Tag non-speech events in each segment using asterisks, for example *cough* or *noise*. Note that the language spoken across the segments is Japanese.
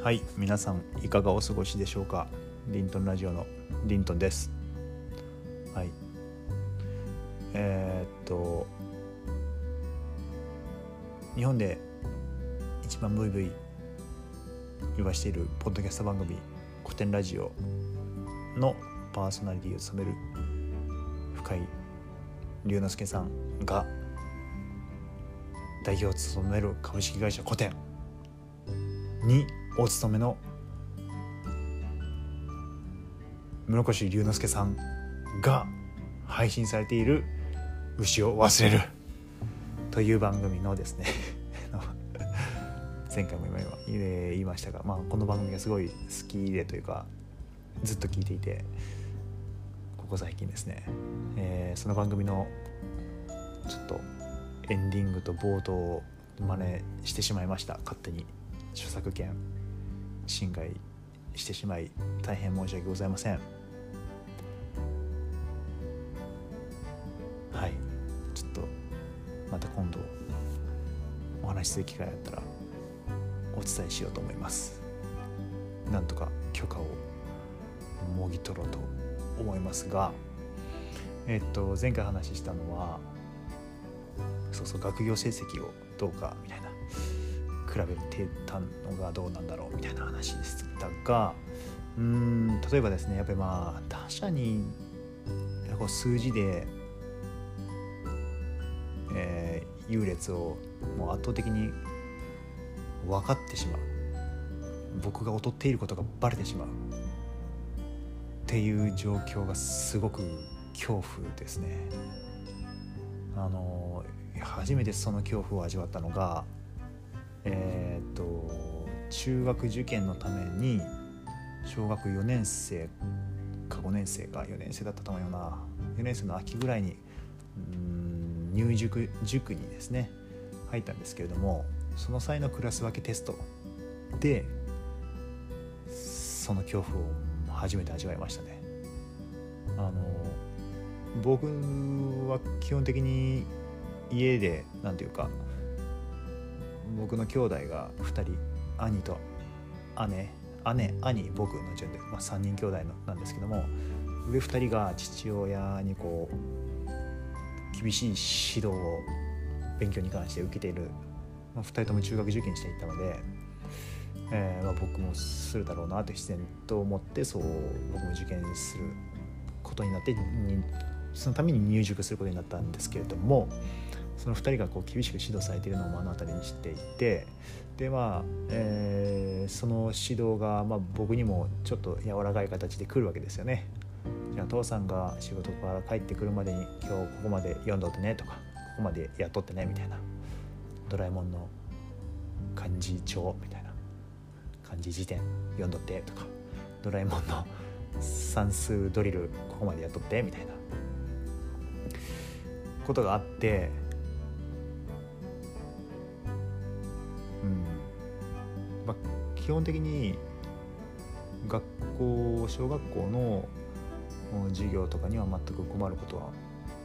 はい皆さんいかがお過ごしでしょうか？リントンラジオのリントンです。はい。えー、っと日本で一番ブイブイ言わしているポッドキャスト番組古典ラジオのパーソナリティを務める深井龍之介さんが代表を務める株式会社古典にお勤めの室越龍之介さんが配信されている「牛を忘れる」という番組のですね *laughs* 前回も今言いましたが、まあ、この番組がすごい好きでというかずっと聞いていてここ最近ですね、えー、その番組のちょっとエンディングと冒頭を真似してしまいました。勝手に著作権侵害してしまい大変申し訳ございません。はい。ちょっとまた今度お話しする機会あったらお伝えしようと思います。なんとか許可をもぎ取ろうと思いますがえっと前回話したのはそうそう学業成績をどうかみたいな比べてたのがどうなんだろうみたいな話でしたがうん例えばですねやっぱりまあ他者にこう数字で、えー、優劣をもう圧倒的に分かってしまう僕が劣っていることがバレてしまうっていう状況がすごく恐怖ですね。あの初めてその恐怖を味わったのがえー、っと中学受験のために小学4年生か5年生か4年生だったと思うよな4年生の秋ぐらいにうん入塾塾にですね入ったんですけれどもその際のクラス分けテストでその恐怖を初めて味わいましたね。あの僕は基本的に家で何て言うか僕の兄弟が2人兄と姉姉兄僕の順で、まあ、3人兄弟のなんですけども上2人が父親にこう厳しい指導を勉強に関して受けている、まあ、2人とも中学受験していったので、えーまあ、僕もするだろうなと自然と思ってそう僕も受験することになってそのために入塾することになったんですけれどもその2人がこう厳しく指導されているのを目の当たりにしていてでまあ、えー、その指導が、まあ、僕にもちょっと柔らかい形で来るわけですよね。じゃあ父さんが仕事から帰ってくるまでに今日ここまで読んどってねとかここまでやっとってねみたいなドラえもんの漢字帳みたいな漢字辞典読んどってとかドラえもんの算数ドリルここまでやっとってみたいなことがあって基本的に学校小学校の授業とかには全く困ることは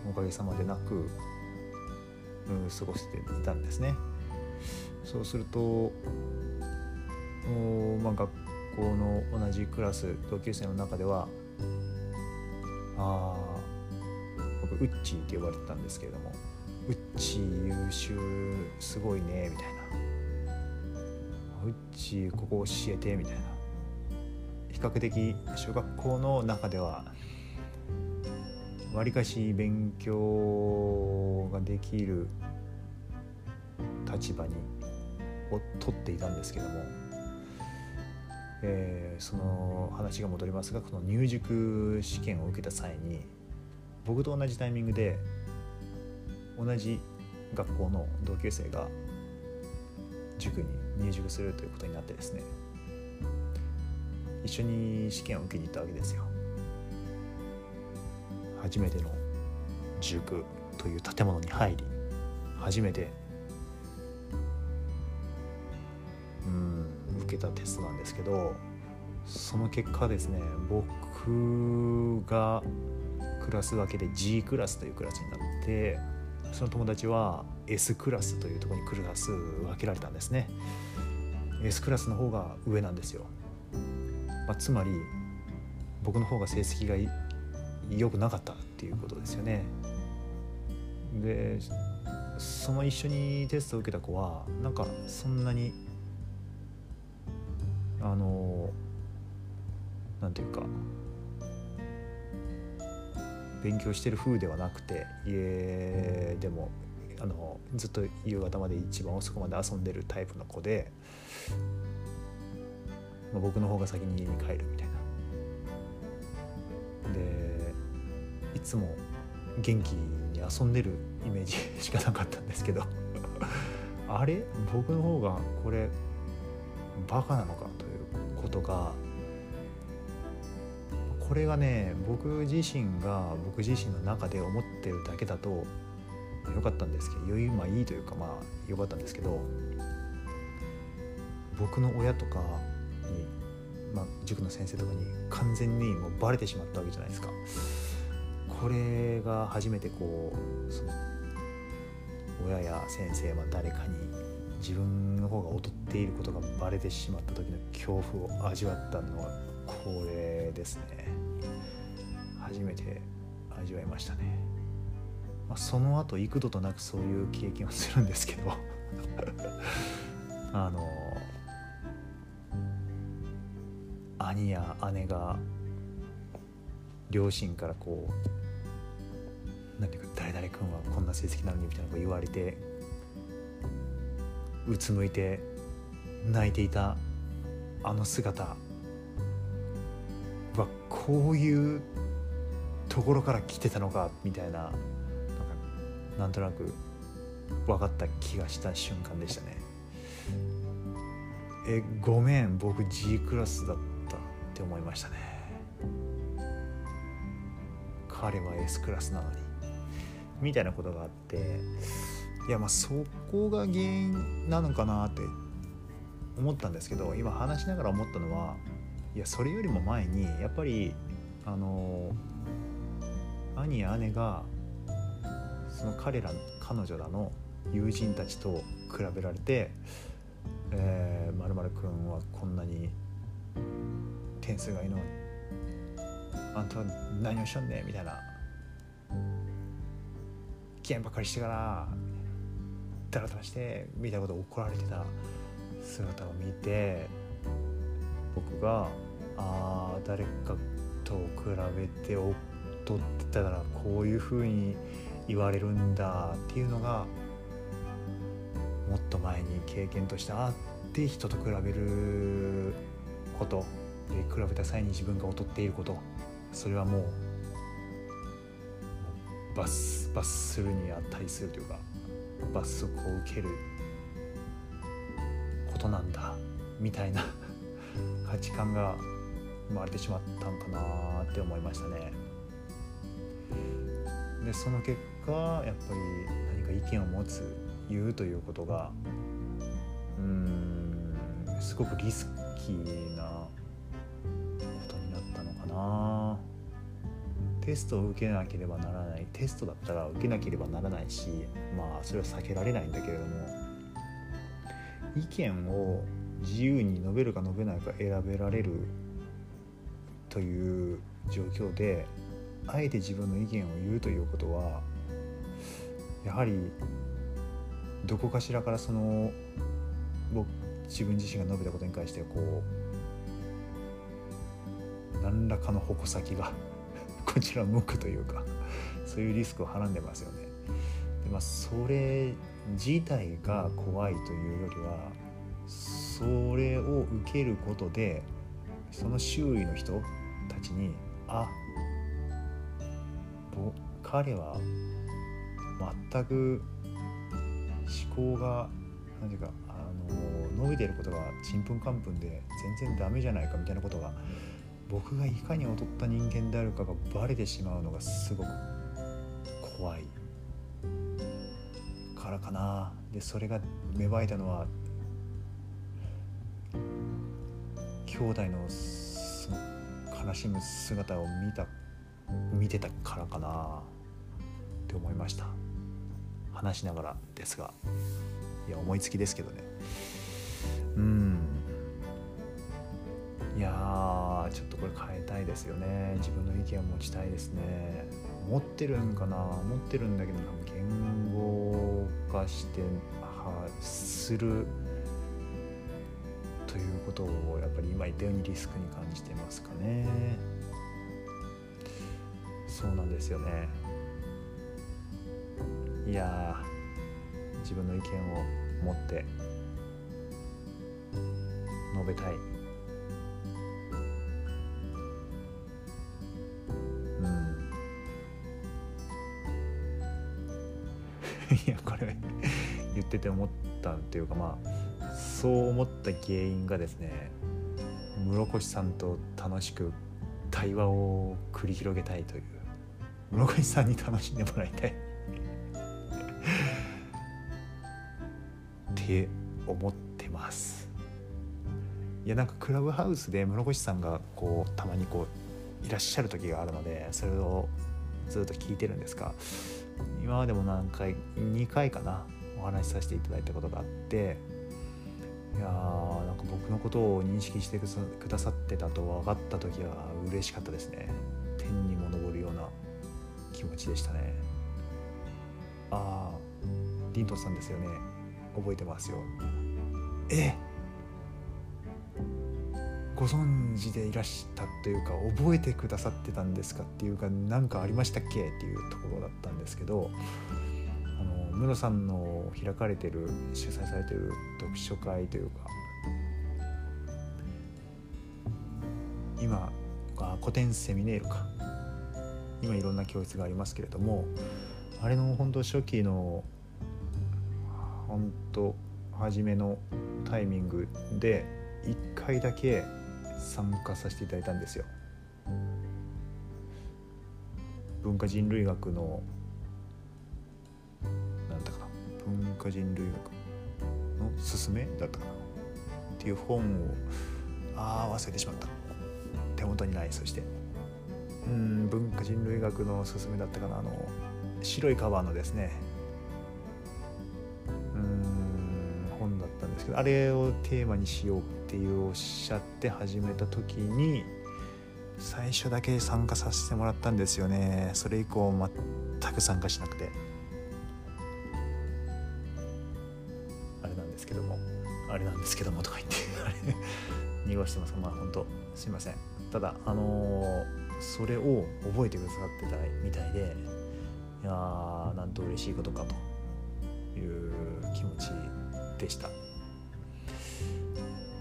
おかげさまでなく、うん、過ごしていたんですね。そうするとお、まあ、学校の同じクラス同級生の中ではあ僕ウッチーって呼ばれてたんですけれどもウッチー優秀すごいねみたいなちここ教えてみたいな。比較的小学校の中ではわりかし勉強ができる立場にを取っていたんですけども、えー、その話が戻りますがこの入塾試験を受けた際に僕と同じタイミングで同じ学校の同級生が塾に入塾するということになってですね一緒に試験を受けに行ったわけですよ。初めての塾という建物に入り初めてうん受けたテストなんですけどその結果ですね僕がクラス分けで G クラスというクラスになってその友達は S クラスというところにクラス分けられたんですね。S クラスの方が上なんですよ、まあ、つまり僕の方が成績が良くなかったっていうことですよね。でその一緒にテストを受けた子はなんかそんなにあのなんていうか勉強してる風ではなくて家でもあのずっと夕方まで一番遅くまで遊んでるタイプの子で、まあ、僕の方が先に家に帰るみたいな。でいつも元気に遊んでるイメージしかなかったんですけど *laughs* あれ？僕の方がこれバカなのかということがこれがね僕自身が僕自身の中で思ってるだけだと良かったんですけど余裕まあいいというかまあ良かったんですけど僕の親とかに、まあ、塾の先生とかに完全にもうバレてしまったわけじゃないですか。これが初めてこうその親や先生、まあ、誰かに自分の方が劣っていることがバレてしまった時の恐怖を味わったのはこれですね。初めて味わいましたね、まあ、その後幾度となくそういう経験をするんですけど。*laughs* あの兄や姉が両親からこう何ていうか誰々君はこんな成績なのにみたいなこと言われてうつむいて泣いていたあの姿はこういうところから来てたのかみたいななんかなんとなく分かった気がした瞬間でしたね。えごめん僕 G クラスだったって思いましたね。彼は S クラスなのに。みたいなことがあっていやまあそこが原因なのかなって思ったんですけど今話しながら思ったのはいやそれよりも前にやっぱりあの兄や姉がその彼ら彼女らの友人たちと比べられて「えー、○○君はこんなに点数がいいのあんたは何をしよんねん」みたいな「危険ばっかりしてからダラダラして」みたいなことを怒られてた姿を見てがあ誰かと比べて劣ってたらこういうふうに言われるんだっていうのがもっと前に経験としてあって人と比べることで比べた際に自分が劣っていることそれはもう罰罰するに値するというか罰則を受けることなんだみたいな。価値観が生まれてしまったんかなって思いましたね。でその結果やっぱり何か意見を持つ言うということがうんすごくリスキーなことになったのかな。テストを受けなければならないテストだったら受けなければならないしまあそれは避けられないんだけれども意見を自由に述べるか述べないか選べられるという状況であえて自分の意見を言うということはやはりどこかしらからその僕自分自身が述べたことに関してこう何らかの矛先が *laughs* こちら向くというかそういうリスクをはらんでますよね。でまあ、それ自体が怖いというよりはそれを受けることでその周囲の人たちにあ彼は全く思考が何ていうかあの伸びてることがちんぷんかんぷんで全然ダメじゃないかみたいなことが僕がいかに劣った人間であるかがバレてしまうのがすごく怖いからかな。でそれが芽生えたのは兄弟のその悲しむ姿を見た見てたからかなって思いました。話しながらですが。いや思いつきですけどね。うん。いやちょっとこれ変えたいですよね。自分の意見を持ちたいですね。持ってるんかな？持ってるんだけど言語化してはするということをやっぱり今言ったようにリスクに感じてますかね。そうなんですよね。いや自分の意見を持って述べたい。うん。*laughs* いやこれ *laughs* 言ってて思ったっていうかまあそう思った原因がですね室越さんと楽しく対話を繰り広げたいという室越さんに楽しんでもらいたい。*laughs* って思ってます。いやなんかクラブハウスで室越さんがこうたまにこういらっしゃる時があるのでそれをずっと聞いてるんですが今までも何回2回かなお話しさせていただいたことがあっていやなんか僕のことを認識してくださってたと分かった時は嬉しかったですね。天にも昇るような気持ちでしたね。ああディントンさんですよね。覚えてますよ。えご存知でいらしたというか覚えてくださってたんですかっていうか何かありましたっけっていうところだったんですけどムロさんの開かれてる主催されてる読書会というか今あ古典セミネールか。今いろんな教室がありますけれどもあれの本当初期の本当初めのタイミングで1回だけ参加させていただいたんですよ。文化人類学の文化人類学のすすめだったかな。っていう本をああ忘れてしまった。手元にないそして。うん文化人類学のすすめだったかな。あの白いカバーのですね。うん本だったんですけどあれをテーマにしようっていうおっしゃって始めた時に最初だけ参加させてもらったんですよね。それ以降全く参加しなくて。あれなんですけどもとか言って *laughs* あれ濁してます。まあ本当すいません。ただあのー、それを覚えてくださってたみたいでいやーなんと嬉しいことかという気持ちでした。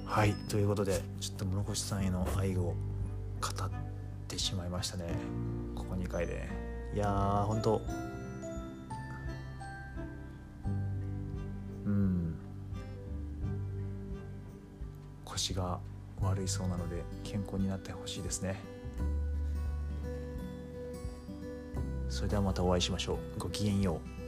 はいということでちょっと室越さんへの愛を語ってしまいましたね。ここ2回で。いやー本当足が悪いそうなので健康になってほしいですね。それではまたお会いしましょう。ごきげんよう。